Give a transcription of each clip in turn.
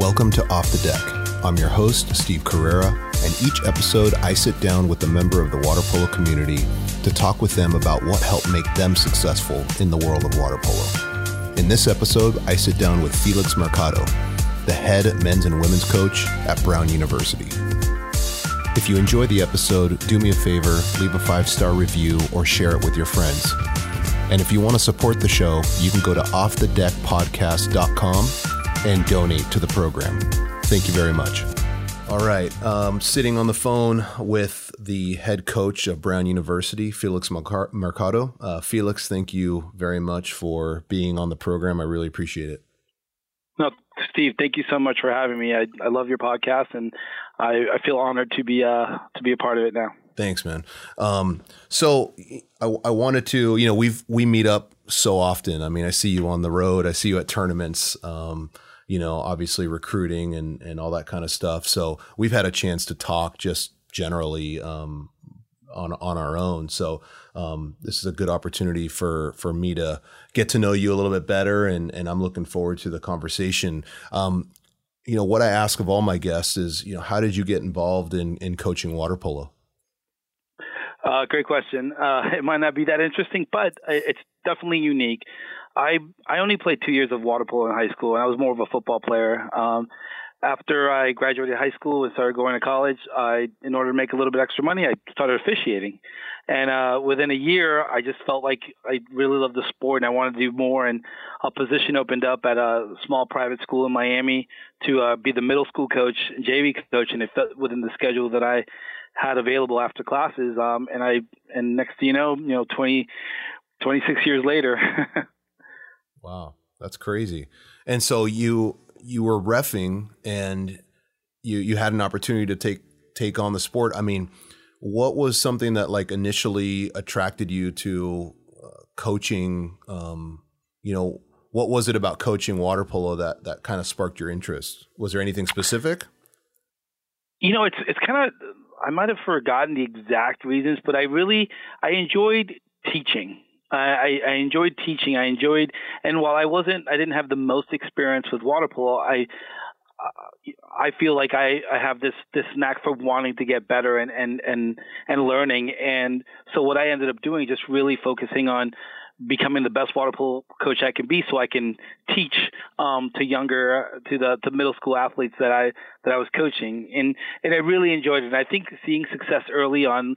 Welcome to Off the Deck. I'm your host, Steve Carrera, and each episode I sit down with a member of the water polo community to talk with them about what helped make them successful in the world of water polo. In this episode, I sit down with Felix Mercado, the head men's and women's coach at Brown University. If you enjoy the episode, do me a favor, leave a five star review or share it with your friends. And if you want to support the show, you can go to offthedeckpodcast.com and donate to the program. Thank you very much. All right. Um, sitting on the phone with the head coach of Brown University, Felix Mercado. Uh, Felix, thank you very much for being on the program. I really appreciate it. No, Steve, thank you so much for having me. I, I love your podcast, and I, I feel honored to be uh, to be a part of it now. Thanks, man. Um, so I, I wanted to, you know, we've we meet up so often. I mean, I see you on the road. I see you at tournaments. Um, you know, obviously recruiting and, and all that kind of stuff. So we've had a chance to talk just generally um, on on our own. So um, this is a good opportunity for for me to get to know you a little bit better, and and I'm looking forward to the conversation. Um, you know, what I ask of all my guests is, you know, how did you get involved in in coaching water polo? Uh, great question. Uh, it might not be that interesting, but it's definitely unique. I I only played two years of water polo in high school, and I was more of a football player. Um, after I graduated high school and started going to college, I, in order to make a little bit extra money, I started officiating. And uh, within a year, I just felt like I really loved the sport and I wanted to do more. And a position opened up at a small private school in Miami to uh, be the middle school coach, JV coach, and it fit within the schedule that I had available after classes. Um, and I, and next thing you know, you know, 20, 26 years later. Wow, that's crazy. And so you you were refing and you you had an opportunity to take take on the sport. I mean, what was something that like initially attracted you to uh, coaching um, you know, what was it about coaching water polo that that kind of sparked your interest? Was there anything specific? You know, it's it's kind of I might have forgotten the exact reasons, but I really I enjoyed teaching. I, I enjoyed teaching. I enjoyed, and while I wasn't, I didn't have the most experience with water polo. I, I feel like I, I have this this knack for wanting to get better and and and and learning. And so what I ended up doing, just really focusing on becoming the best water polo coach I can be, so I can teach um, to younger, to the to middle school athletes that I that I was coaching, and and I really enjoyed it. And I think seeing success early on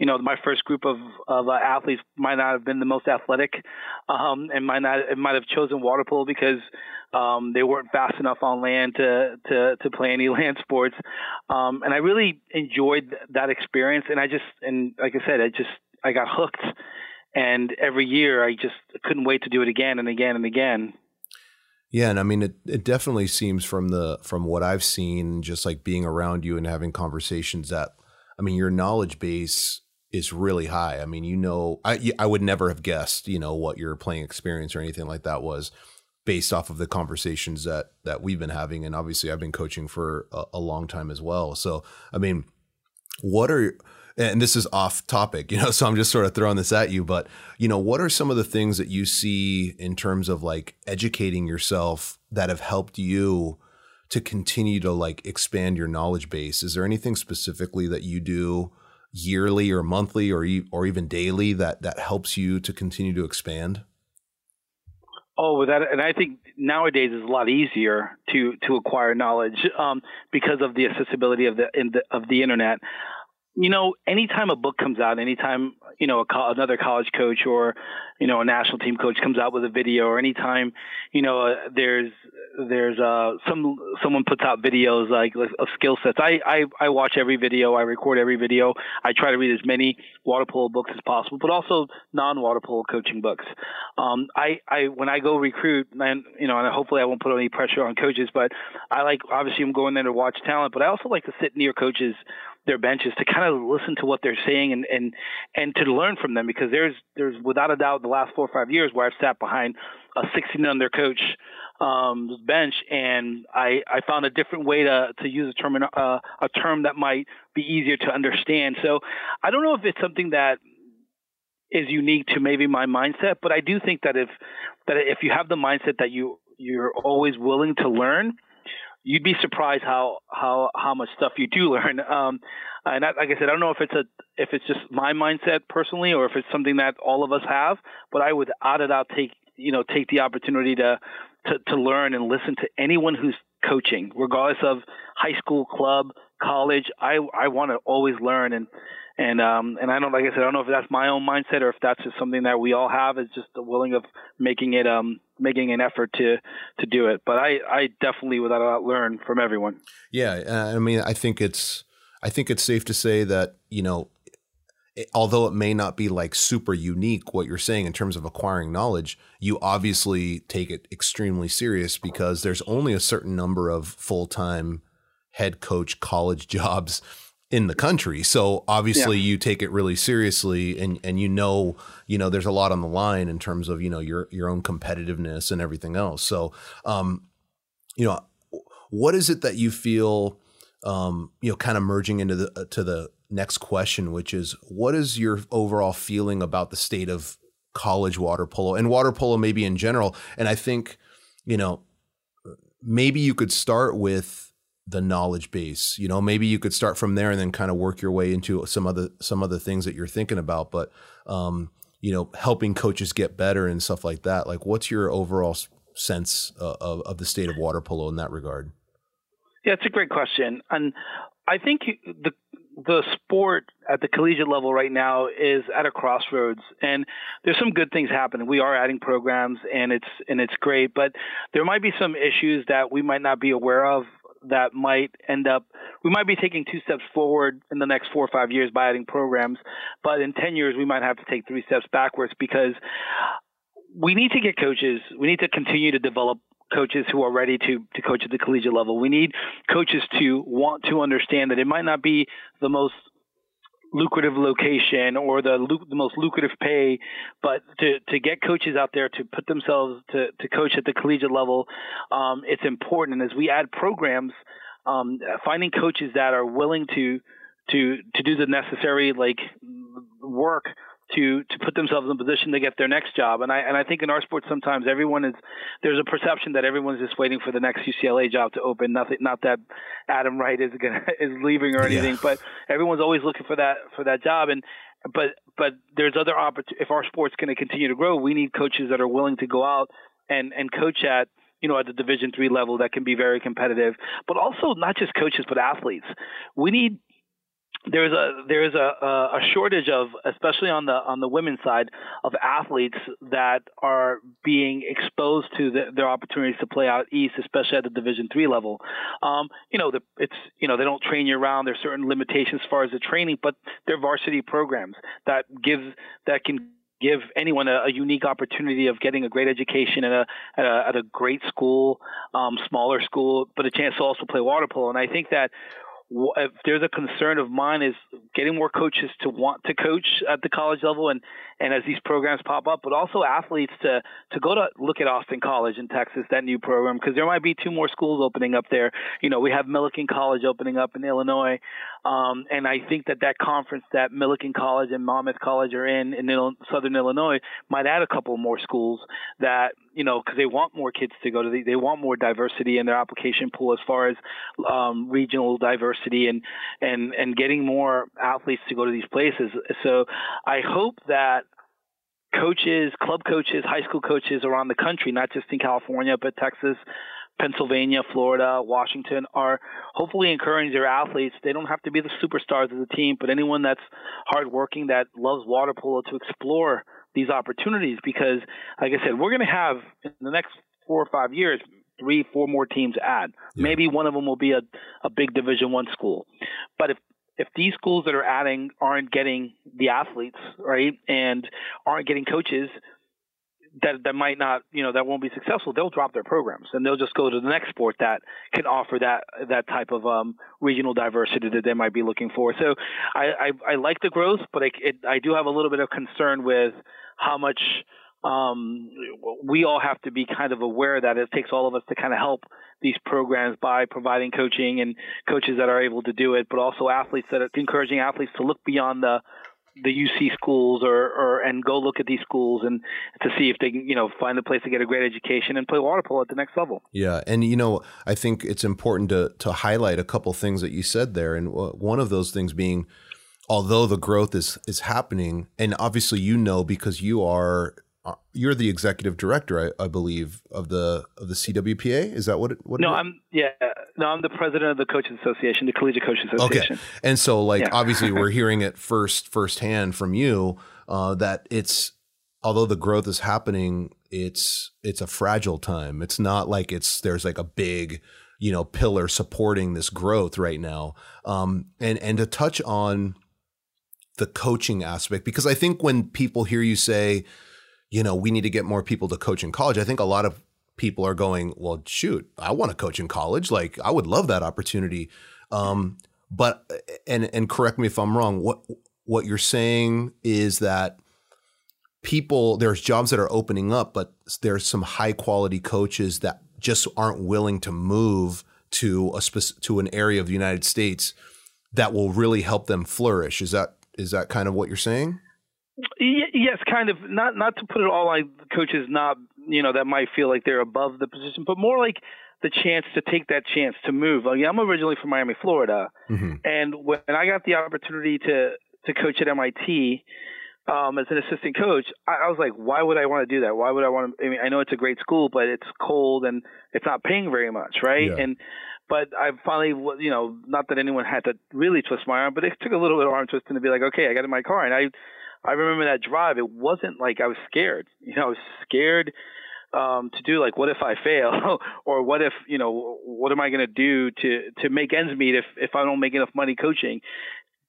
you know, my first group of, of uh, athletes might not have been the most athletic, um, and might not, it might have chosen water polo because, um, they weren't fast enough on land to, to, to play any land sports. Um, and I really enjoyed that experience. And I just, and like I said, I just, I got hooked. And every year I just couldn't wait to do it again and again and again. Yeah, and I mean it, it definitely seems from the from what I've seen, just like being around you and having conversations that I mean your knowledge base is really high. I mean, you know, I I would never have guessed, you know, what your playing experience or anything like that was based off of the conversations that that we've been having and obviously I've been coaching for a, a long time as well. So, I mean, what are and this is off topic, you know, so I'm just sort of throwing this at you, but you know, what are some of the things that you see in terms of like educating yourself that have helped you to continue to like expand your knowledge base? Is there anything specifically that you do yearly or monthly or or even daily that that helps you to continue to expand? Oh, that, and I think nowadays it's a lot easier to to acquire knowledge um, because of the accessibility of the, the of the internet you know, anytime a book comes out, anytime you know co- another college coach or you know a national team coach comes out with a video, or anytime you know uh, there's there's uh some someone puts out videos like, of skill sets. I, I I watch every video, I record every video. I try to read as many water polo books as possible, but also non water polo coaching books. Um, I I when I go recruit, and you know, and hopefully I won't put any pressure on coaches, but I like obviously I'm going there to watch talent, but I also like to sit near coaches their benches to kind of listen to what they're saying and and and to learn from them because there's there's without a doubt the last four or five years where I've sat behind a 16 under coach um, bench and I I found a different way to to use a term uh, a term that might be easier to understand. So I don't know if it's something that is unique to maybe my mindset, but I do think that if that if you have the mindset that you you're always willing to learn, you'd be surprised how how how much stuff you do learn. Um, and that, like I said, I don't know if it's a if it's just my mindset personally or if it's something that all of us have. But I would out it out take you know take the opportunity to to, to learn and listen to anyone who's coaching, regardless of high school, club, college. I I want to always learn and and um and I don't like I said I don't know if that's my own mindset or if that's just something that we all have is just the willing of making it um making an effort to to do it. But I I definitely without a doubt learn from everyone. Yeah, uh, I mean I think it's I think it's safe to say that you know although it may not be like super unique what you're saying in terms of acquiring knowledge, you obviously take it extremely serious because there's only a certain number of full time head coach college jobs in the country. So obviously yeah. you take it really seriously and and you know, you know there's a lot on the line in terms of, you know, your your own competitiveness and everything else. So um you know, what is it that you feel um you know kind of merging into the uh, to the next question which is what is your overall feeling about the state of college water polo and water polo maybe in general? And I think you know maybe you could start with the knowledge base you know maybe you could start from there and then kind of work your way into some other some other things that you're thinking about. But um, you know helping coaches get better and stuff like that like what's your overall sense uh, of, of the state of water polo in that regard? Yeah it's a great question. And i think the the sport at the collegiate level right now is at a crossroads and there's some good things happening we are adding programs and it's and it's great but there might be some issues that we might not be aware of that might end up we might be taking two steps forward in the next four or five years by adding programs, but in ten years we might have to take three steps backwards because we need to get coaches. We need to continue to develop coaches who are ready to to coach at the collegiate level. We need coaches to want to understand that it might not be the most lucrative location or the the most lucrative pay, but to to get coaches out there to put themselves to to coach at the collegiate level, um, it's important. And as we add programs, um, finding coaches that are willing to to to do the necessary like work to to put themselves in a position to get their next job. And I and I think in our sport sometimes everyone is there's a perception that everyone's just waiting for the next UCLA job to open. Nothing not that Adam Wright is gonna is leaving or anything, yeah. but everyone's always looking for that for that job and but but there's other opportunities. If our sport's going to continue to grow, we need coaches that are willing to go out and and coach at you know at the Division three level that can be very competitive. But also not just coaches, but athletes. We need there's a there's a, a shortage of especially on the on the women's side of athletes that are being exposed to the, their opportunities to play out east, especially at the Division three level. Um, you know, the, it's you know they don't train year round. There's certain limitations as far as the training, but they're varsity programs that gives that can give anyone a, a, unique opportunity of getting a great education at a at a, at a great school, um, smaller school, but a chance to also play water polo. And I think that if there's a concern of mine is getting more coaches to want to coach at the college level and and as these programs pop up but also athletes to to go to look at Austin College in Texas that new program because there might be two more schools opening up there. You know we have Millikin College opening up in Illinois um, and I think that that conference that Millikin College and Monmouth College are in in southern Illinois might add a couple more schools that you know, because they want more kids to go to the, they want more diversity in their application pool as far as um, regional diversity and and and getting more athletes to go to these places. So I hope that coaches, club coaches, high school coaches around the country, not just in California but Texas. Pennsylvania, Florida, Washington are hopefully encouraging their athletes. They don't have to be the superstars of the team, but anyone that's hardworking, that loves water polo, to explore these opportunities because, like I said, we're going to have in the next four or five years three, four more teams add. Yeah. Maybe one of them will be a, a big Division One school. But if if these schools that are adding aren't getting the athletes right and aren't getting coaches, that that might not you know that won't be successful they'll drop their programs and they'll just go to the next sport that can offer that that type of um, regional diversity that they might be looking for. So i i, I like the growth but I, it, I do have a little bit of concern with how much um, we all have to be kind of aware that it takes all of us to kind of help these programs by providing coaching and coaches that are able to do it, but also athletes that are encouraging athletes to look beyond the the UC schools or, or and go look at these schools and to see if they can you know find a place to get a great education and play water polo at the next level. Yeah, and you know I think it's important to to highlight a couple things that you said there, and one of those things being, although the growth is is happening, and obviously you know because you are you're the executive director, I, I, believe, of the of the CWPA. Is that what? It, what no, I'm yeah. No, I'm the president of the Coaches Association, the Collegiate Coaches Association. Okay, and so like yeah. obviously we're hearing it first firsthand from you uh, that it's although the growth is happening, it's it's a fragile time. It's not like it's there's like a big you know pillar supporting this growth right now. Um, and and to touch on the coaching aspect because I think when people hear you say you know, we need to get more people to coach in college. I think a lot of people are going, well, shoot, I want to coach in college. Like, I would love that opportunity. Um, but and and correct me if I'm wrong. What what you're saying is that people there's jobs that are opening up, but there's some high quality coaches that just aren't willing to move to a spec- to an area of the United States that will really help them flourish. Is that is that kind of what you're saying? Yes, kind of. Not not to put it all like coaches not you know that might feel like they're above the position, but more like the chance to take that chance to move. Like, I'm originally from Miami, Florida, mm-hmm. and when I got the opportunity to to coach at MIT um, as an assistant coach, I, I was like, why would I want to do that? Why would I want to? I mean, I know it's a great school, but it's cold and it's not paying very much, right? Yeah. And but I finally, you know, not that anyone had to really twist my arm, but it took a little bit of arm twisting to be like, okay, I got in my car and I I remember that drive. It wasn't like I was scared. You know, I was scared um, to do like, what if I fail, or what if you know, what am I going to do to to make ends meet if if I don't make enough money coaching?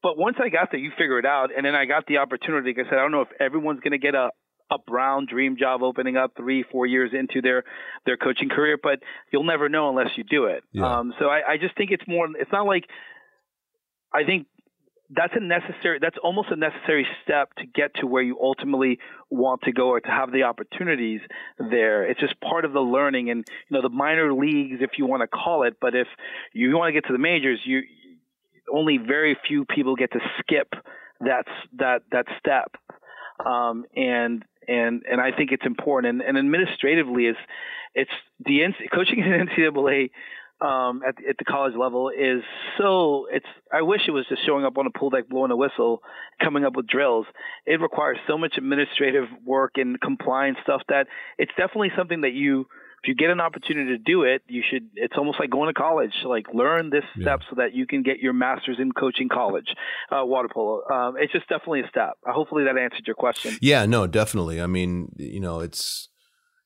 But once I got there, you figure it out, and then I got the opportunity. Like I said, I don't know if everyone's going to get a a brown dream job opening up three, four years into their their coaching career, but you'll never know unless you do it. Yeah. Um, so I, I just think it's more. It's not like I think that's a necessary that's almost a necessary step to get to where you ultimately want to go or to have the opportunities there. It's just part of the learning and you know the minor leagues if you want to call it but if you want to get to the majors you only very few people get to skip that that that step. Um, and and and I think it's important. And, and administratively is it's the coaching in NCAA um, at, the, at the college level is so it's I wish it was just showing up on a pool deck blowing a whistle coming up with drills. It requires so much administrative work and compliance stuff that it's definitely something that you if you get an opportunity to do it you should it's almost like going to college like learn this yeah. step so that you can get your master's in coaching college uh, water polo. Um, it's just definitely a step. Uh, hopefully that answered your question. Yeah no definitely. I mean you know it's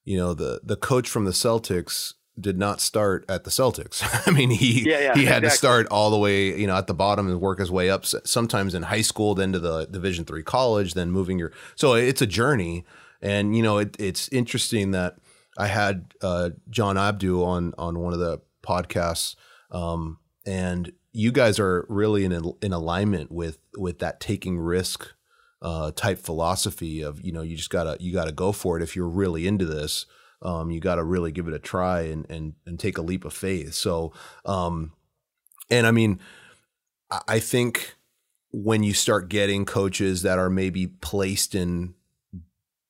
you know the the coach from the Celtics did not start at the Celtics. I mean, he yeah, yeah, he had exactly. to start all the way, you know, at the bottom and work his way up. Sometimes in high school, then to the Division three college, then moving your. So it's a journey, and you know, it, it's interesting that I had uh, John Abdu on on one of the podcasts, um, and you guys are really in in alignment with with that taking risk uh, type philosophy of you know you just gotta you gotta go for it if you're really into this um, you got to really give it a try and and and take a leap of faith. So, um, and I mean, I think when you start getting coaches that are maybe placed in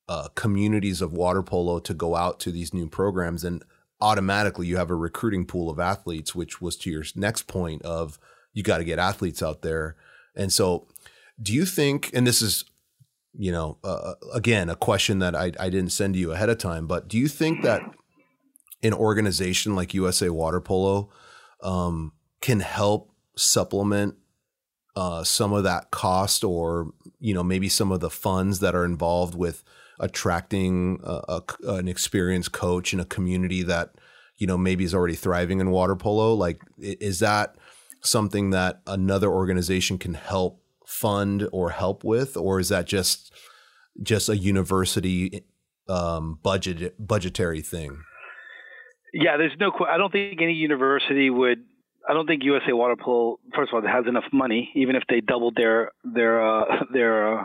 uh, communities of water polo to go out to these new programs, and automatically you have a recruiting pool of athletes, which was to your next point of you got to get athletes out there. And so, do you think, and this is you know, uh, uh, again, a question that I, I didn't send to you ahead of time, but do you think that an organization like USA Water Polo um, can help supplement uh, some of that cost or, you know, maybe some of the funds that are involved with attracting a, a, an experienced coach in a community that, you know, maybe is already thriving in water polo? Like, is that something that another organization can help fund or help with, or is that just just a university um, budget budgetary thing? Yeah, there's no. I don't think any university would. I don't think USA Water Polo, first of all, has enough money, even if they doubled their their uh, their uh,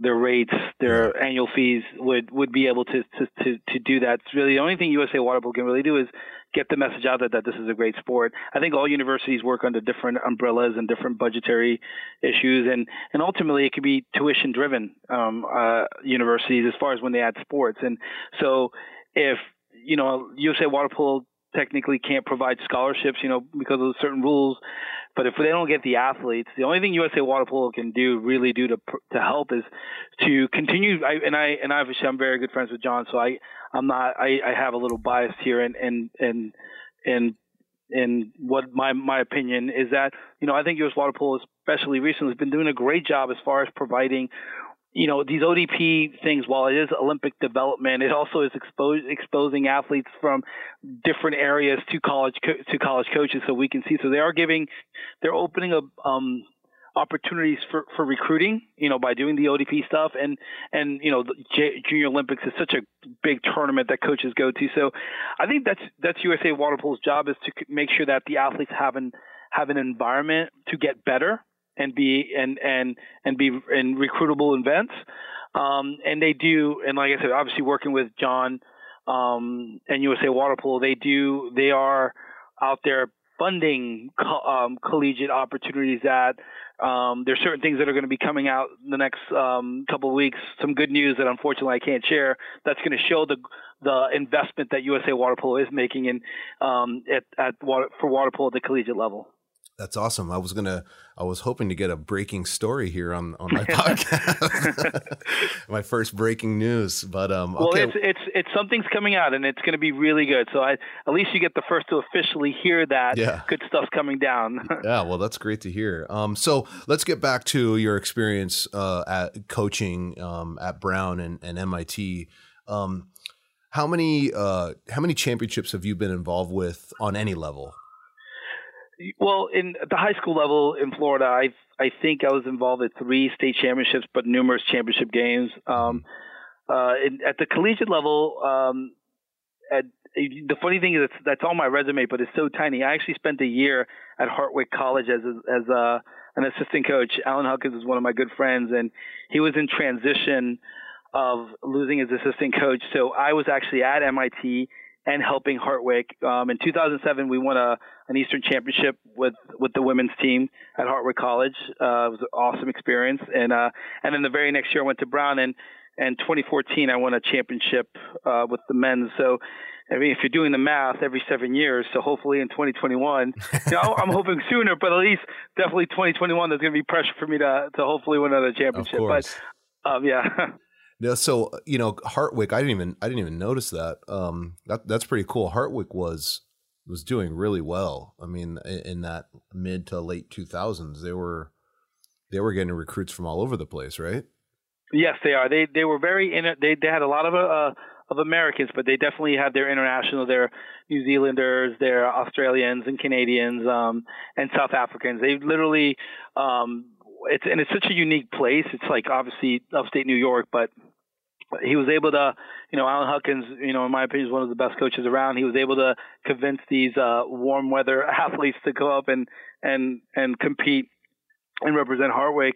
their rates, their annual fees would would be able to to to, to do that. It's really the only thing USA Water Polo can really do is get the message out there that this is a great sport. I think all universities work under different umbrellas and different budgetary issues, and and ultimately it could be tuition driven um, uh, universities as far as when they add sports. And so if you know USA Water Polo technically can't provide scholarships, you know, because of certain rules. But if they don't get the athletes, the only thing USA Water Polo can do, really do to to help, is to continue. I, and I and obviously I'm very good friends with John, so I I'm not. I, I have a little bias here, and and and and and what my my opinion is that you know I think US Water Polo, especially recently, has been doing a great job as far as providing you know these ODP things. While it is Olympic development, it also is expose, exposing athletes from different areas to college co- to college coaches, so we can see. So they are giving, they're opening up um, opportunities for, for recruiting. You know, by doing the ODP stuff, and and you know, the J- Junior Olympics is such a big tournament that coaches go to. So I think that's that's USA Water Polo's job is to make sure that the athletes have an have an environment to get better and be and and and be in recruitable events. Um, and they do, and like I said, obviously working with John um, and USA Water Polo, they do they are out there funding co- um, collegiate opportunities that um, there's certain things that are going to be coming out in the next um, couple of weeks. Some good news that unfortunately I can't share. That's going to show the the investment that USA Water Polo is making in um, at, at water, for water polo at the collegiate level. That's awesome. I was gonna, I was hoping to get a breaking story here on on my podcast, my first breaking news. But um, well, it's it's it's something's coming out, and it's going to be really good. So I, at least you get the first to officially hear that yeah. good stuff's coming down. yeah, well, that's great to hear. Um, so let's get back to your experience uh, at coaching um, at Brown and, and MIT. Um, how many uh, how many championships have you been involved with on any level? Well, in the high school level in Florida, I I think I was involved at three state championships, but numerous championship games. Um, uh, in, at the collegiate level, um, at, the funny thing is that's, that's on my resume, but it's so tiny. I actually spent a year at Hartwick College as a, as a, an assistant coach. Alan Huckins is one of my good friends, and he was in transition of losing his assistant coach. So I was actually at MIT and helping Hartwick. Um, in 2007, we won a an Eastern Championship with with the women's team at Hartwick College. Uh, it was an awesome experience, and uh, and then the very next year I went to Brown, and and 2014 I won a championship uh, with the men's. So. I mean, if you're doing the math, every seven years, so hopefully in 2021, you know, I'm hoping sooner, but at least definitely 2021, there's going to be pressure for me to to hopefully win another championship. But um, yeah. Yeah, so you know, Hartwick, I didn't even I didn't even notice that. Um, that that's pretty cool. Hartwick was was doing really well. I mean, in, in that mid to late two thousands, they were they were getting recruits from all over the place, right? Yes, they are. They they were very in. They they had a lot of uh, of Americans, but they definitely had their international, their New Zealanders, their Australians and Canadians, um, and South Africans. They literally, um, it's and it's such a unique place. It's like obviously upstate New York, but he was able to, you know, Alan Huckins, you know, in my opinion, is one of the best coaches around. He was able to convince these uh, warm weather athletes to go up and and and compete and represent Hartwick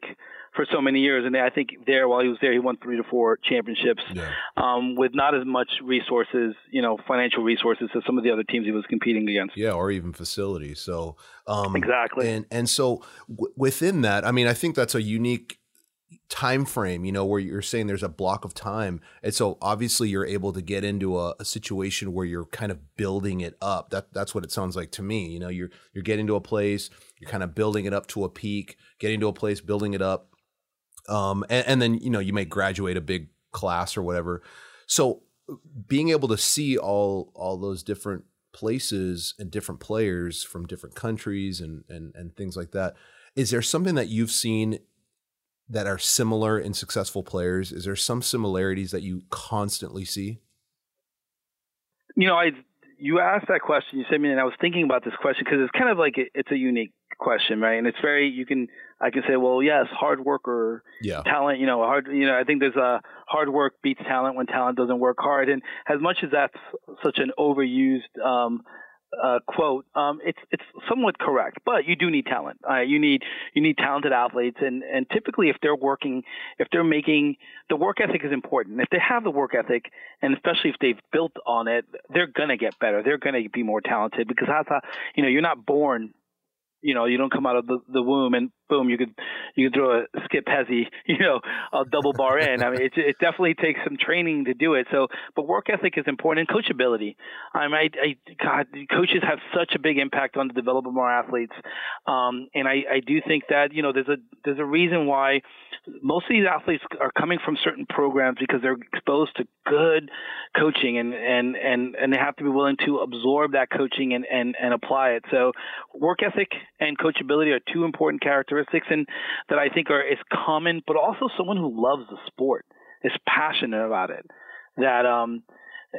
for so many years. And I think there, while he was there, he won three to four championships yeah. um, with not as much resources, you know, financial resources as some of the other teams he was competing against. Yeah, or even facilities. So um, exactly. And and so w- within that, I mean, I think that's a unique time frame you know where you're saying there's a block of time. And so obviously you're able to get into a, a, situation where you're kind of building it up. That that's what it sounds like to me. You know you're you're getting to a place you're kind of building it up to a peak getting to a place building it up. Um and, and then you know you may graduate a big class or whatever. So being able to see all all those different places and different players from different countries and and and things like that is there something that you've seen that are similar in successful players? Is there some similarities that you constantly see? You know, I you asked that question. You said me, and I was thinking about this question because it's kind of like it's a unique question, right? And it's very you can I can say, well, yes, hard work or yeah. talent. You know, hard. You know, I think there's a hard work beats talent when talent doesn't work hard. And as much as that's such an overused um, uh, quote, um, it's it's somewhat correct, but you do need talent. Uh, you need you need talented athletes, and and typically if they're working, if they're making the work ethic is important. If they have the work ethic, and especially if they've built on it, they're gonna get better. They're gonna be more talented because that's how, you know you're not born you know, you don't come out of the, the womb and boom, you could you could throw a skip hezzy, you know, a double bar in. I mean, it, it definitely takes some training to do it. So, but work ethic is important and coachability. I mean, I, I God, coaches have such a big impact on the development of our athletes, um, and I, I do think that you know there's a there's a reason why most of these athletes are coming from certain programs because they're exposed to good coaching and and and and they have to be willing to absorb that coaching and and and apply it. So, work ethic and coachability are two important characteristics and that I think are is common, but also someone who loves the sport, is passionate about it. That um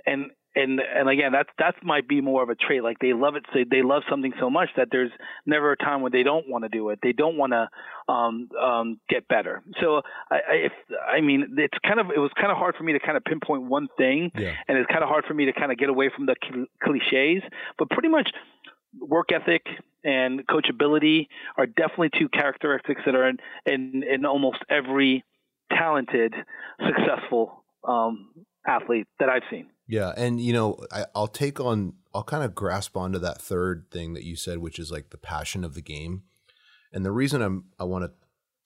and and and again that's that might be more of a trait like they love it so they love something so much that there's never a time when they don't want to do it they don't want to um um get better so i I, if i mean it's kind of it was kind of hard for me to kind of pinpoint one thing yeah. and it's kind of hard for me to kind of get away from the cliches but pretty much work ethic and coachability are definitely two characteristics that are in, in, in almost every talented, successful um, athlete that I've seen. Yeah, and you know, I, will take on, I'll kind of grasp onto that third thing that you said, which is like the passion of the game. And the reason I'm, I want to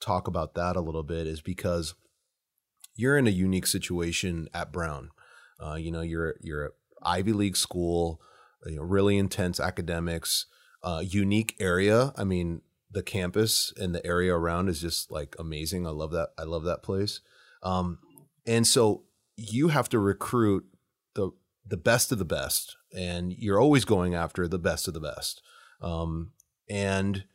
talk about that a little bit is because you're in a unique situation at Brown. Uh, you know, you're you're an Ivy League school you know, really intense academics, uh, unique area. I mean, the campus and the area around is just like amazing. I love that. I love that place. Um, and so you have to recruit the the best of the best, and you're always going after the best of the best. Um, and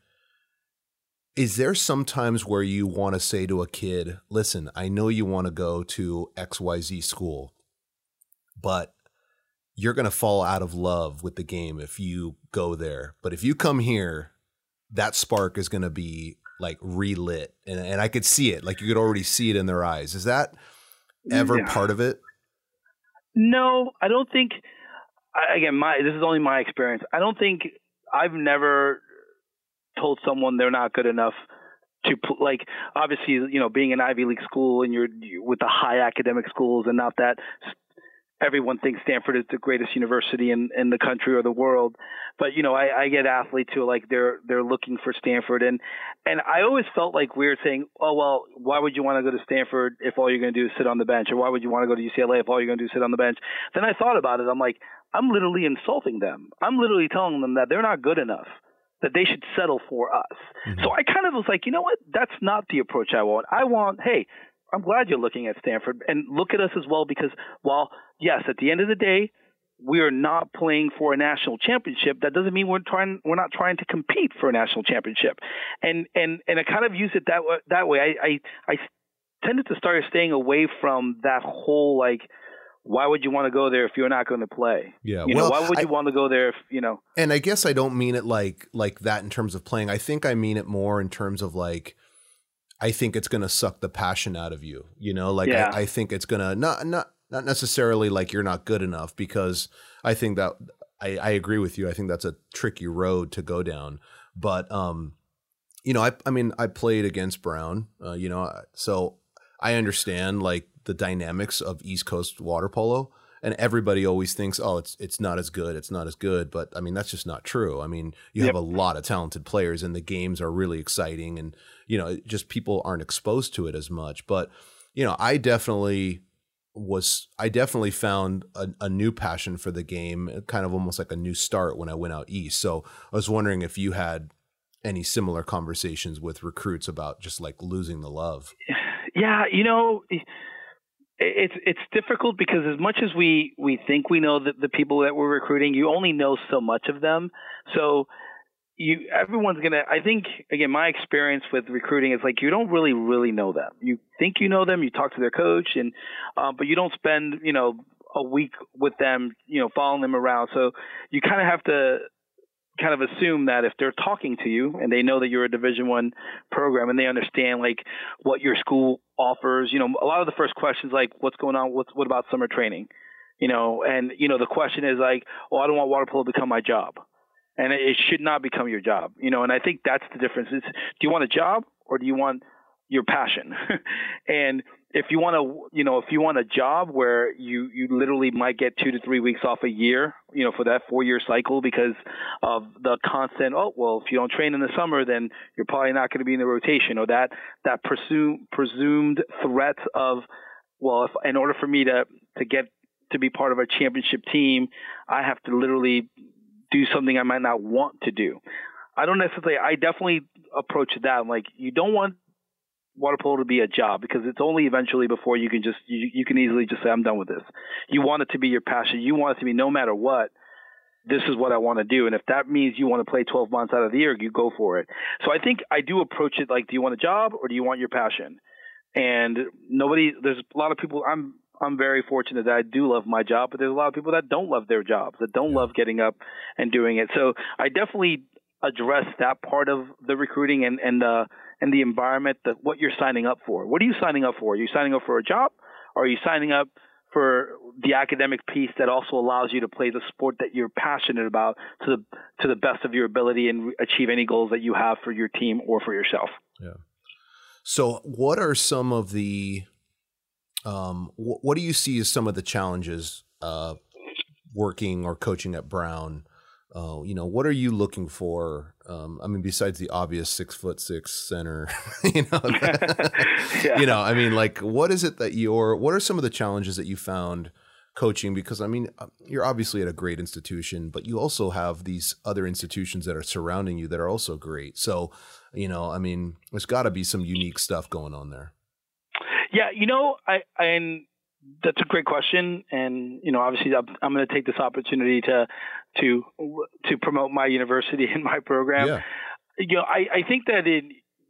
is there sometimes where you want to say to a kid, "Listen, I know you want to go to X Y Z school, but you're going to fall out of love with the game if you go there. But if you come here, that spark is going to be like relit. And, and I could see it. Like you could already see it in their eyes. Is that ever yeah. part of it? No, I don't think. Again, my this is only my experience. I don't think I've never told someone they're not good enough to like obviously you know being an Ivy League school and you're, you're with the high academic schools and not that everyone thinks Stanford is the greatest university in, in the country or the world. But you know, I, I get athletes who are like they're they're looking for Stanford, and and I always felt like we were saying, oh well, why would you want to go to Stanford if all you're going to do is sit on the bench, or why would you want to go to UCLA if all you're going to do is sit on the bench? Then I thought about it. I'm like, I'm literally insulting them. I'm literally telling them that they're not good enough that they should settle for us. Mm-hmm. So I kind of was like, you know what? That's not the approach I want. I want, hey, I'm glad you're looking at Stanford and look at us as well because while yes, at the end of the day, we are not playing for a national championship. That doesn't mean we're trying we're not trying to compete for a national championship. And and and I kind of use it that that way. I I, I tended to start staying away from that whole like why would you want to go there if you're not going to play? Yeah. You well, know, why would you I, want to go there if, you know? And I guess I don't mean it like like that in terms of playing. I think I mean it more in terms of like I think it's going to suck the passion out of you. You know, like yeah. I, I, think it's going to not not not necessarily like you're not good enough because I think that I, I agree with you. I think that's a tricky road to go down. But um, you know, I I mean, I played against Brown. Uh, you know, so I understand like the dynamics of East Coast water polo and everybody always thinks, oh, it's it's not as good, it's not as good. But I mean, that's just not true. I mean, you yep. have a lot of talented players, and the games are really exciting, and you know, just people aren't exposed to it as much. But you know, I definitely was I definitely found a, a, new passion for the game, kind of almost like a new start when I went out east. So I was wondering if you had any similar conversations with recruits about just like losing the love. Yeah, you know, it's it's difficult because as much as we we think we know the people that we're recruiting, you only know so much of them. So you everyone's gonna. I think again, my experience with recruiting is like you don't really really know them. You think you know them, you talk to their coach, and uh, but you don't spend you know a week with them, you know, following them around. So you kind of have to kind of assume that if they're talking to you and they know that you're a division one program and they understand like what your school offers you know a lot of the first questions like what's going on what's what about summer training You know, and you know the question is like, well, I don't want water polo to become my job, and it, it should not become your job. You know, and I think that's the difference. Is do you want a job or do you want your passion? and if you want to, you know, if you want a job where you you literally might get two to three weeks off a year, you know, for that four year cycle because of the constant. Oh, well, if you don't train in the summer, then you're probably not going to be in the rotation, or that that presumed presumed threat of, well, if in order for me to to get to be part of a championship team, I have to literally do something I might not want to do. I don't necessarily. I definitely approach that. I'm like, you don't want water polo to be a job because it's only eventually before you can just you, you can easily just say I'm done with this. You want it to be your passion. You want it to be no matter what. This is what I want to do, and if that means you want to play 12 months out of the year, you go for it. So I think I do approach it like, do you want a job or do you want your passion? And nobody, there's a lot of people. I'm I'm very fortunate that I do love my job, but there's a lot of people that don't love their jobs, that don't love getting up and doing it. So I definitely address that part of the recruiting and and the and the environment that what you're signing up for. What are you signing up for? Are you signing up for a job? Or are you signing up for the academic piece that also allows you to play the sport that you're passionate about to the to the best of your ability and achieve any goals that you have for your team or for yourself. Yeah. So, what are some of the um, wh- what do you see as some of the challenges uh, working or coaching at Brown? Uh, you know, what are you looking for? Um, I mean, besides the obvious six foot six center, you know, yeah. you know, I mean, like, what is it that you're? What are some of the challenges that you found coaching? Because I mean, uh, you're obviously at a great institution, but you also have these other institutions that are surrounding you that are also great. So, you know, I mean, there's got to be some unique stuff going on there. Yeah, you know, I, I and that's a great question, and you know, obviously, I'm, I'm going to take this opportunity to to to promote my university and my program. Yeah. You know, I, I think that it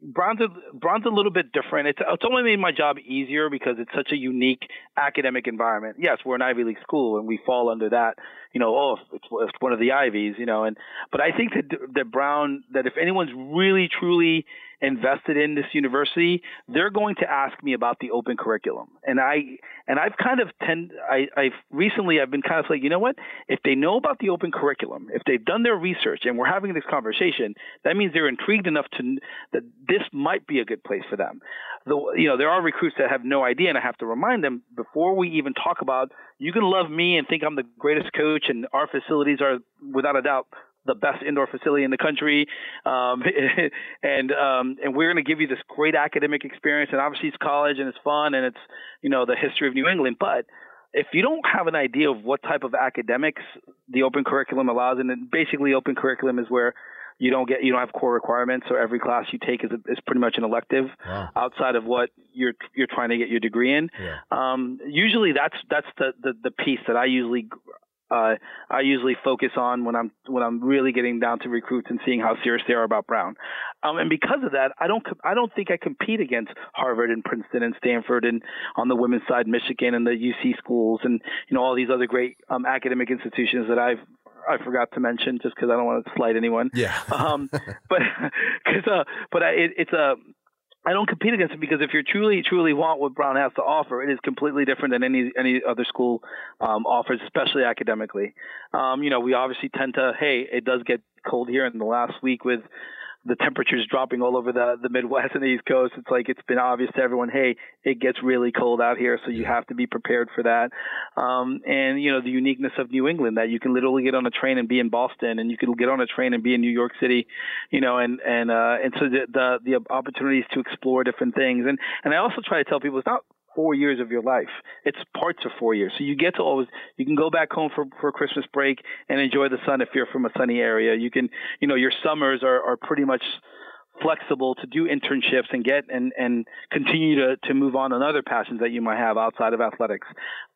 Brown's a, Brown's a little bit different. It's it's only made my job easier because it's such a unique academic environment. Yes, we're an Ivy League school and we fall under that. You know, oh, it's, it's one of the Ivies. You know, and but I think that that Brown that if anyone's really truly invested in this university, they're going to ask me about the open curriculum. And I and I've kind of tend I, I've recently I've been kind of like, you know what? If they know about the open curriculum, if they've done their research and we're having this conversation, that means they're intrigued enough to that this might be a good place for them. The, you know, there are recruits that have no idea, and I have to remind them before we even talk about. You can love me and think I'm the greatest coach, and our facilities are without a doubt the best indoor facility in the country, um, and um, and we're going to give you this great academic experience. And obviously, it's college and it's fun and it's you know the history of New England. But if you don't have an idea of what type of academics the open curriculum allows, and basically open curriculum is where you don't get you don't have core requirements, so every class you take is a, is pretty much an elective wow. outside of what you're you're trying to get your degree in. Yeah. Um, usually, that's that's the, the the piece that I usually uh, I usually focus on when I'm when I'm really getting down to recruits and seeing how serious they are about Brown. Um, and because of that, I don't I don't think I compete against Harvard and Princeton and Stanford and on the women's side Michigan and the UC schools and you know all these other great um, academic institutions that I've I forgot to mention just because I don't want to slight anyone. Yeah. um, but because uh, but I, it, it's a I don't compete against it because if you truly, truly want what Brown has to offer, it is completely different than any any other school um, offers, especially academically. Um, you know, we obviously tend to, hey, it does get cold here in the last week with the temperatures dropping all over the the Midwest and the East Coast. It's like it's been obvious to everyone, hey, it gets really cold out here, so you have to be prepared for that. Um, and you know the uniqueness of New England that you can literally get on a train and be in Boston, and you can get on a train and be in New York City, you know, and and uh, and so the, the the opportunities to explore different things. And and I also try to tell people it's not four years of your life. It's parts of four years. So you get to always, you can go back home for, for Christmas break and enjoy the sun if you're from a sunny area. You can, you know, your summers are, are pretty much flexible to do internships and get and, and continue to, to move on on other passions that you might have outside of athletics.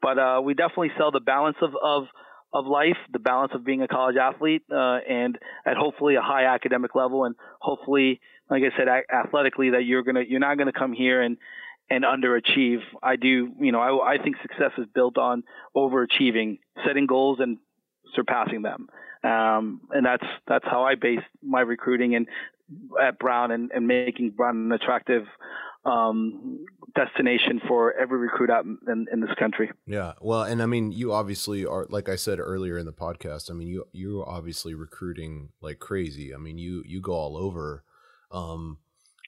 But, uh, we definitely sell the balance of, of, of life, the balance of being a college athlete, uh, and at hopefully a high academic level, and hopefully, like I said, a- athletically, that you're gonna, you're not gonna come here and and underachieve. I do, you know, I, I think success is built on overachieving, setting goals and surpassing them. Um, and that's that's how I base my recruiting and at Brown and, and making Brown an attractive um, destination for every recruit out in, in this country. Yeah, well, and I mean, you obviously are, like I said earlier in the podcast. I mean, you you're obviously recruiting like crazy. I mean, you you go all over. Um,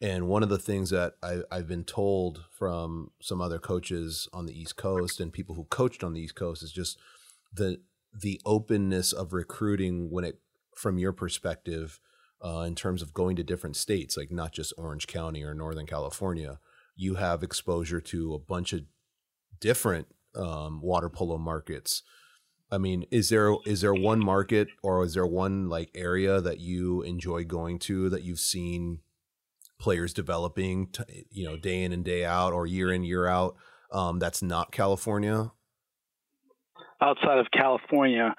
and one of the things that I, I've been told from some other coaches on the East Coast and people who coached on the East Coast is just the the openness of recruiting when it from your perspective uh, in terms of going to different states, like not just Orange County or Northern California. You have exposure to a bunch of different um, water polo markets. I mean, is there is there one market or is there one like area that you enjoy going to that you've seen players developing, t- you know, day in and day out or year in year out? Um, that's not California. Outside of California,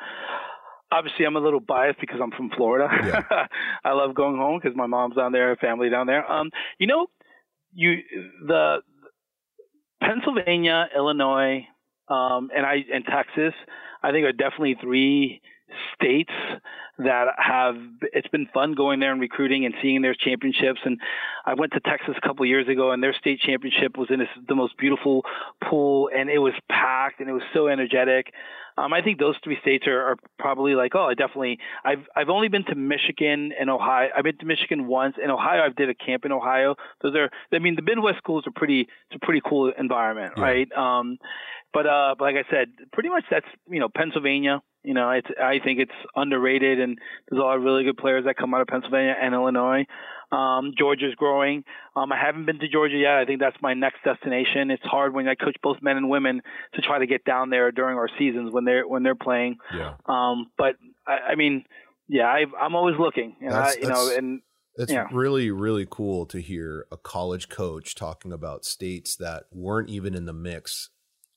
obviously I'm a little biased because I'm from Florida. Yeah. I love going home because my mom's down there, family down there. Um, you know, you the Pennsylvania, Illinois, um, and I and Texas, I think are definitely three states that have it's been fun going there and recruiting and seeing their championships and I went to Texas a couple of years ago and their state championship was in this, the most beautiful pool and it was packed and it was so energetic um, I think those three states are, are probably like, oh, I definitely. I've I've only been to Michigan and Ohio. I've been to Michigan once. In Ohio, I've did a camp in Ohio. Those are. I mean, the Midwest schools are pretty. It's a pretty cool environment, yeah. right? Um, but uh, but like I said, pretty much that's you know Pennsylvania. You know, it's I think it's underrated, and there's a lot of really good players that come out of Pennsylvania and Illinois. Um, Georgia's growing. Um, I haven't been to Georgia yet. I think that's my next destination. It's hard when I coach both men and women to try to get down there during our seasons when they're when they're playing. Yeah. Um, but I, I mean, yeah, i am always looking. And I, you know, and it's yeah. really really cool to hear a college coach talking about states that weren't even in the mix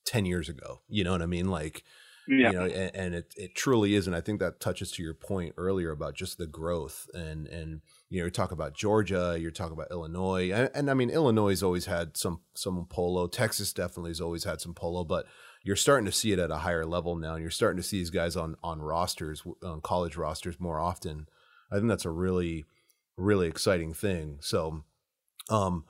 10 years ago. You know what I mean? Like yeah. you know and, and, it, it truly is and i think that touches to your point earlier about just the growth and and you know you talk about georgia you're talking about illinois and, and i mean illinois has always had some some polo texas definitely has always had some polo but you're starting to see it at a higher level now and you're starting to see these guys on on rosters on college rosters more often i think that's a really really exciting thing so um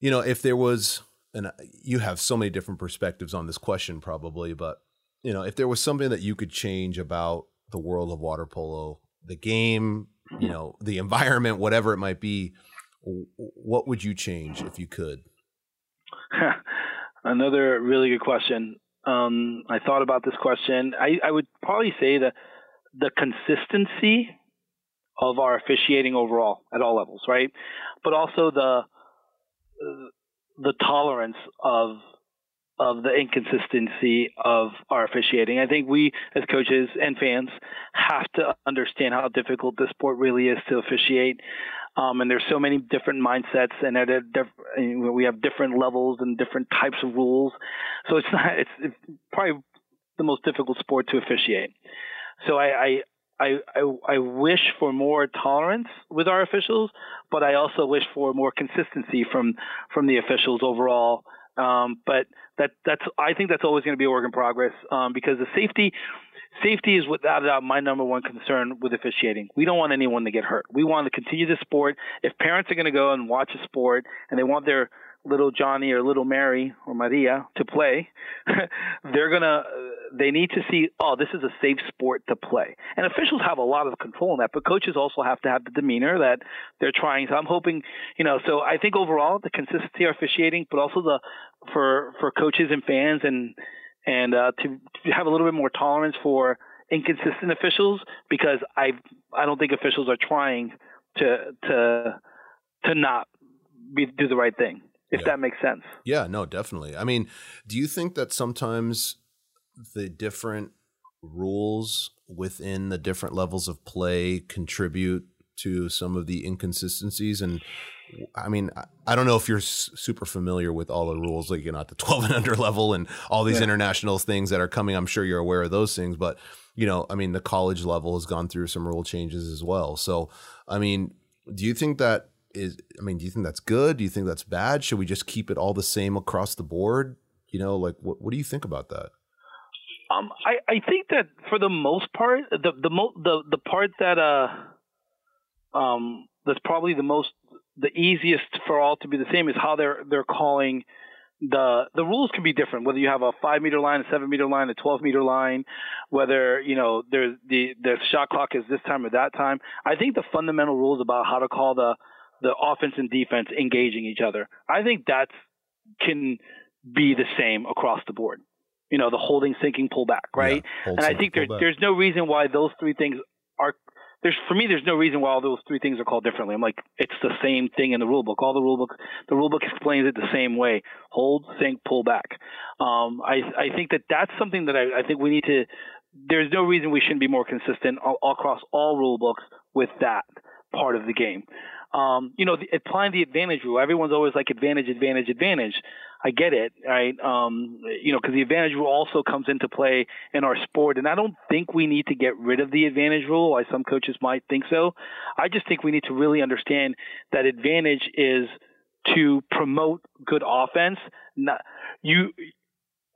you know if there was and you have so many different perspectives on this question probably but you know, if there was something that you could change about the world of water polo, the game, you know, the environment, whatever it might be, what would you change if you could? Another really good question. Um, I thought about this question. I, I would probably say that the consistency of our officiating overall at all levels, right? But also the the tolerance of of the inconsistency of our officiating. I think we, as coaches and fans, have to understand how difficult this sport really is to officiate. Um, and there's so many different mindsets, and diff- we have different levels and different types of rules. So it's not it's, it's probably the most difficult sport to officiate. So I, I I, I, wish for more tolerance with our officials, but I also wish for more consistency from from the officials overall um, but that that's I think that's always going to be a work in progress um, because the safety safety is without a doubt my number one concern with officiating. We don't want anyone to get hurt. We want to continue the sport. If parents are going to go and watch a sport and they want their little Johnny or little Mary or Maria to play, they're gonna they need to see oh this is a safe sport to play. And officials have a lot of control in that, but coaches also have to have the demeanor that they're trying. So I'm hoping you know. So I think overall the consistency of officiating, but also the for for coaches and fans and and uh, to, to have a little bit more tolerance for inconsistent officials because I I don't think officials are trying to to to not be, do the right thing if yeah. that makes sense. Yeah, no, definitely. I mean, do you think that sometimes the different rules within the different levels of play contribute to some of the inconsistencies and I mean, I don't know if you're super familiar with all the rules, like you know, at the 12 and under level, and all these yeah. international things that are coming. I'm sure you're aware of those things, but you know, I mean, the college level has gone through some rule changes as well. So, I mean, do you think that is I mean, do you think that's good? Do you think that's bad? Should we just keep it all the same across the board? You know, like what what do you think about that? Um, I, I think that for the most part, the the mo- the the part that uh um that's probably the most the easiest for all to be the same is how they're they're calling the the rules can be different whether you have a five meter line, a seven meter line, a twelve meter line, whether you know there's the the shot clock is this time or that time. I think the fundamental rules about how to call the the offense and defense engaging each other. I think that can be the same across the board. You know, the holding, sinking, pull back, right? Yeah, and I think there's there's no reason why those three things are there's for me there's no reason why all those three things are called differently. I'm like it's the same thing in the rule book. All the rule book the rule book explains it the same way. Hold, sink, pull back. Um, I I think that that's something that I, I think we need to. There's no reason we shouldn't be more consistent all, all across all rule books with that part of the game. Um, you know, the, applying the advantage rule. Everyone's always like advantage, advantage, advantage. I get it, right? Um, you know, because the advantage rule also comes into play in our sport, and I don't think we need to get rid of the advantage rule. Why some coaches might think so. I just think we need to really understand that advantage is to promote good offense. Not you.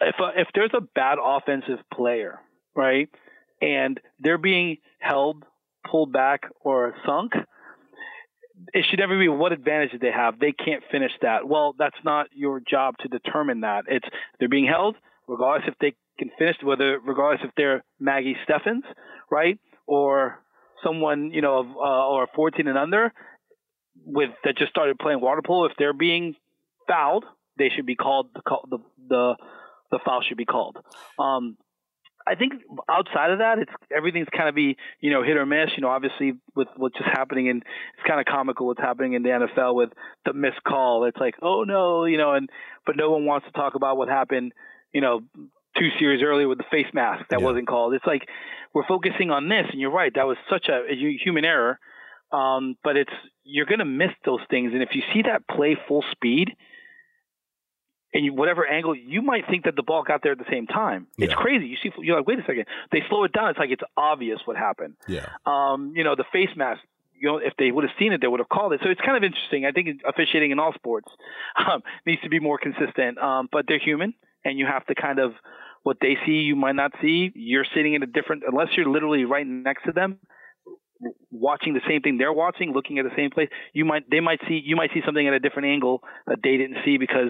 If a, if there's a bad offensive player, right, and they're being held, pulled back, or sunk it should never be what advantage did they have. They can't finish that. Well, that's not your job to determine that. It's they're being held, regardless if they can finish, whether regardless if they're Maggie Steffens, right, or someone you know of uh, or 14 and under with that just started playing water polo. If they're being fouled, they should be called the the the, foul should be called. Um, I think outside of that, it's everything's kind of be you know hit or miss. You know, obviously with what's just happening, and it's kind of comical what's happening in the NFL with the missed call. It's like, oh no, you know, and but no one wants to talk about what happened. You know, two series earlier with the face mask that yeah. wasn't called. It's like we're focusing on this, and you're right. That was such a, a human error. Um, but it's you're going to miss those things, and if you see that play full speed and you, whatever angle you might think that the ball got there at the same time. Yeah. It's crazy. You see, you're like, wait a second. They slow it down. It's like it's obvious what happened. Yeah. Um, you know, the face mask. You know, if they would have seen it, they would have called it. So it's kind of interesting. I think officiating in all sports um, needs to be more consistent. Um, but they're human, and you have to kind of what they see, you might not see. You're sitting in a different, unless you're literally right next to them, watching the same thing they're watching, looking at the same place. You might, they might see, you might see something at a different angle that they didn't see because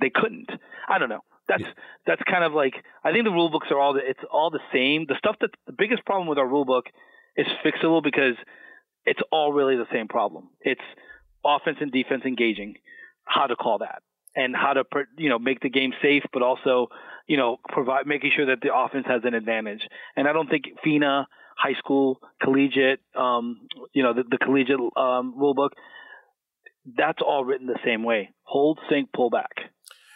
they couldn't. I don't know. That's yeah. that's kind of like I think the rule books are all the, it's all the same. The stuff that the biggest problem with our rule book is fixable because it's all really the same problem. It's offense and defense engaging, how to call that, and how to you know make the game safe, but also you know provide making sure that the offense has an advantage. And I don't think FINA, high school, collegiate, um, you know the, the collegiate um, rule book, that's all written the same way: hold, sink, pull back.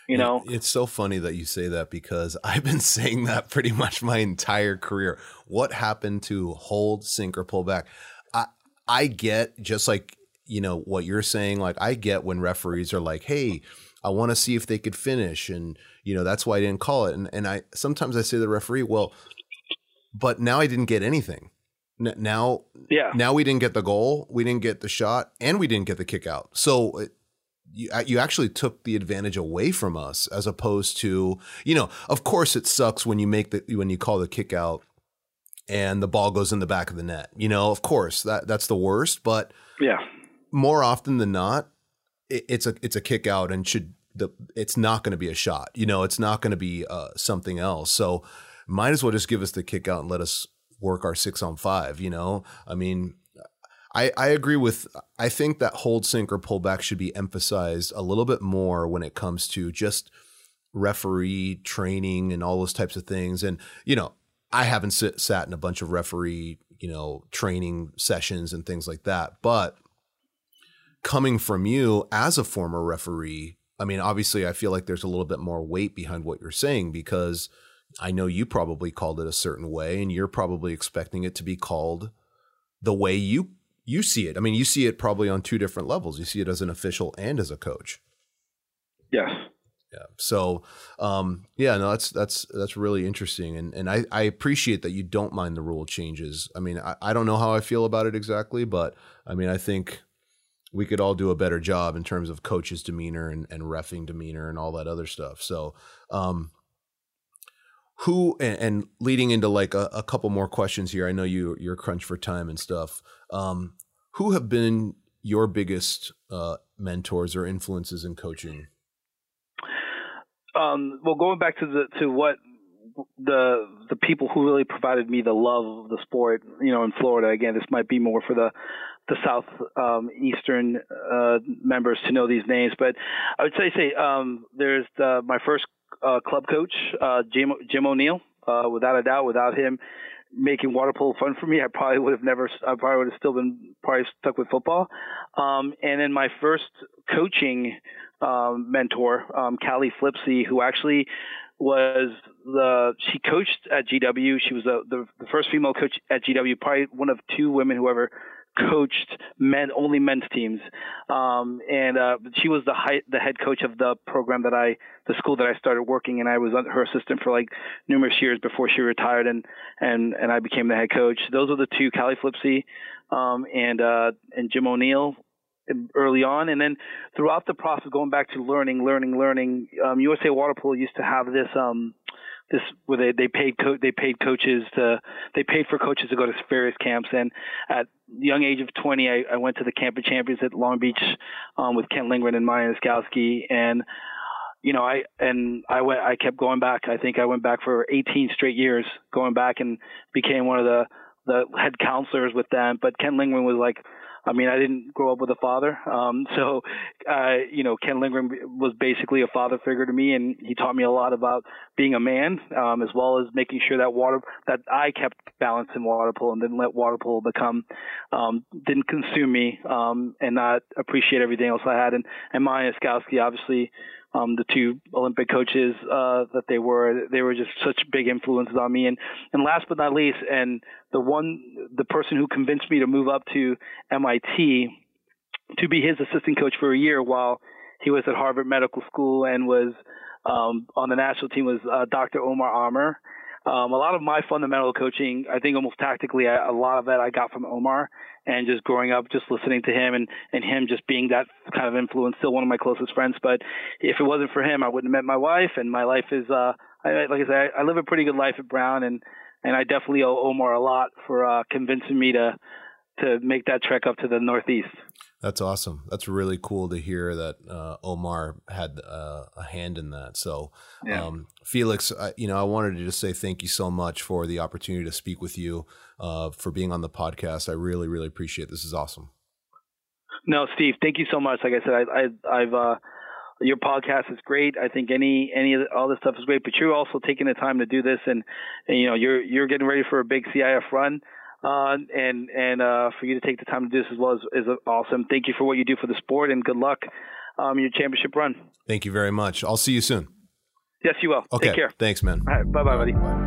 You know, it's so funny that you say that because I've been saying that pretty much my entire career. What happened to hold, sink, or pull back? I I get just like you know what you're saying. Like I get when referees are like, "Hey, I want to see if they could finish," and you know that's why I didn't call it. And and I sometimes I say to the referee, "Well, but now I didn't get anything." now yeah now we didn't get the goal we didn't get the shot and we didn't get the kick out so you, you actually took the advantage away from us as opposed to you know of course it sucks when you make the when you call the kick out and the ball goes in the back of the net you know of course that that's the worst but yeah. more often than not it, it's a it's a kick out and should the it's not going to be a shot you know it's not going to be uh, something else. So might as well just give us the kick out and let us work our six on five you know? I mean I, I agree with I think that hold sink or pullback should be emphasized a little bit more when it comes to just referee training and all those types of things. And, you know, I haven't sit, sat in a bunch of referee, you know, training sessions and things like that. But coming from you as a former referee, I mean, obviously, I feel like there's a little bit more weight behind what you're saying because I know you probably called it a certain way and you're probably expecting it to be called the way you you see it. I mean, you see it probably on two different levels. You see it as an official and as a coach. Yes. Yeah. So, um, yeah, no, that's that's that's really interesting, and and I, I appreciate that you don't mind the rule changes. I mean, I, I don't know how I feel about it exactly, but I mean, I think we could all do a better job in terms of coach's demeanor and, and refing demeanor and all that other stuff. So, um, who and, and, leading into like a, a, couple more questions here. I know you you're crunch for time and stuff. Um, who have been your biggest uh, mentors or influences in coaching? Um, well, going back to the to what the the people who really provided me the love of the sport, you know, in Florida. Again, this might be more for the the south um, eastern uh, members to know these names, but I would say say um, there's the, my first uh, club coach, uh, Jim Jim O'Neill. Uh, without a doubt, without him making water polo fun for me, I probably would have never. I probably would have still been probably stuck with football. Um, and then my first coaching um, mentor, um, Callie Flipsy, who actually was the she coached at GW. She was the, the, the first female coach at GW, probably one of two women who ever coached men only men's teams. Um, and uh, she was the high, the head coach of the program that I the school that I started working and I was her assistant for like numerous years before she retired and and and I became the head coach. Those were the two, Callie Flipsy um, and uh, and Jim O'Neill early on, and then throughout the process, going back to learning, learning, learning. Um, USA Water Polo used to have this um, this where they they paid co- they paid coaches to they paid for coaches to go to various camps, and at the young age of 20, I, I went to the Camp of Champions at Long Beach um, with Ken Lindgren and Monte Nitzkowski, and you know, I and I went. I kept going back. I think I went back for 18 straight years, going back and became one of the the head counselors with them. But Ken Lindgren was like I mean, I didn't grow up with a father, um, so uh, you know, Ken Lindgren was basically a father figure to me, and he taught me a lot about being a man, um, as well as making sure that water that I kept balance in water polo and didn't let water polo become um, didn't consume me um, and not appreciate everything else I had. And and Monte Nitzkowski, obviously, um, the two Olympic coaches uh, that they were. They were just such big influences on me. And and last but not least, and the one the person who convinced me to move up to MIT to be his assistant coach for a year while he was at Harvard Medical School and was um, on the national team was uh, Dr. Omar Amr. Um, a lot of my fundamental coaching, I think almost tactically, I, a lot of that I got from Omar and just growing up, just listening to him and, and him just being that kind of influence, still one of my closest friends. But if it wasn't for him, I wouldn't have met my wife and my life is, uh, I, like I said, I, I live a pretty good life at Brown and, and I definitely owe Omar a lot for, uh, convincing me to, to make that trek up to the Northeast. That's awesome. That's really cool to hear that uh, Omar had uh, a hand in that. So, yeah. um, Felix, I, you know, I wanted to just say thank you so much for the opportunity to speak with you, uh, for being on the podcast. I really, really appreciate it. This is awesome. No, Steve, thank you so much. Like I said, I, I, I've uh, your podcast is great. I think any any of the, all this stuff is great, but you're also taking the time to do this, and, and you know you're you're getting ready for a big CIF run uh, and and uh, for you to take the time to do this as well is, is awesome. Thank you for what you do for the sport, and good luck um, your championship run. Thank you very much. I'll see you soon. Yes, you will. Okay. Take care. Thanks, man. All right. Bye, bye, buddy. Bye.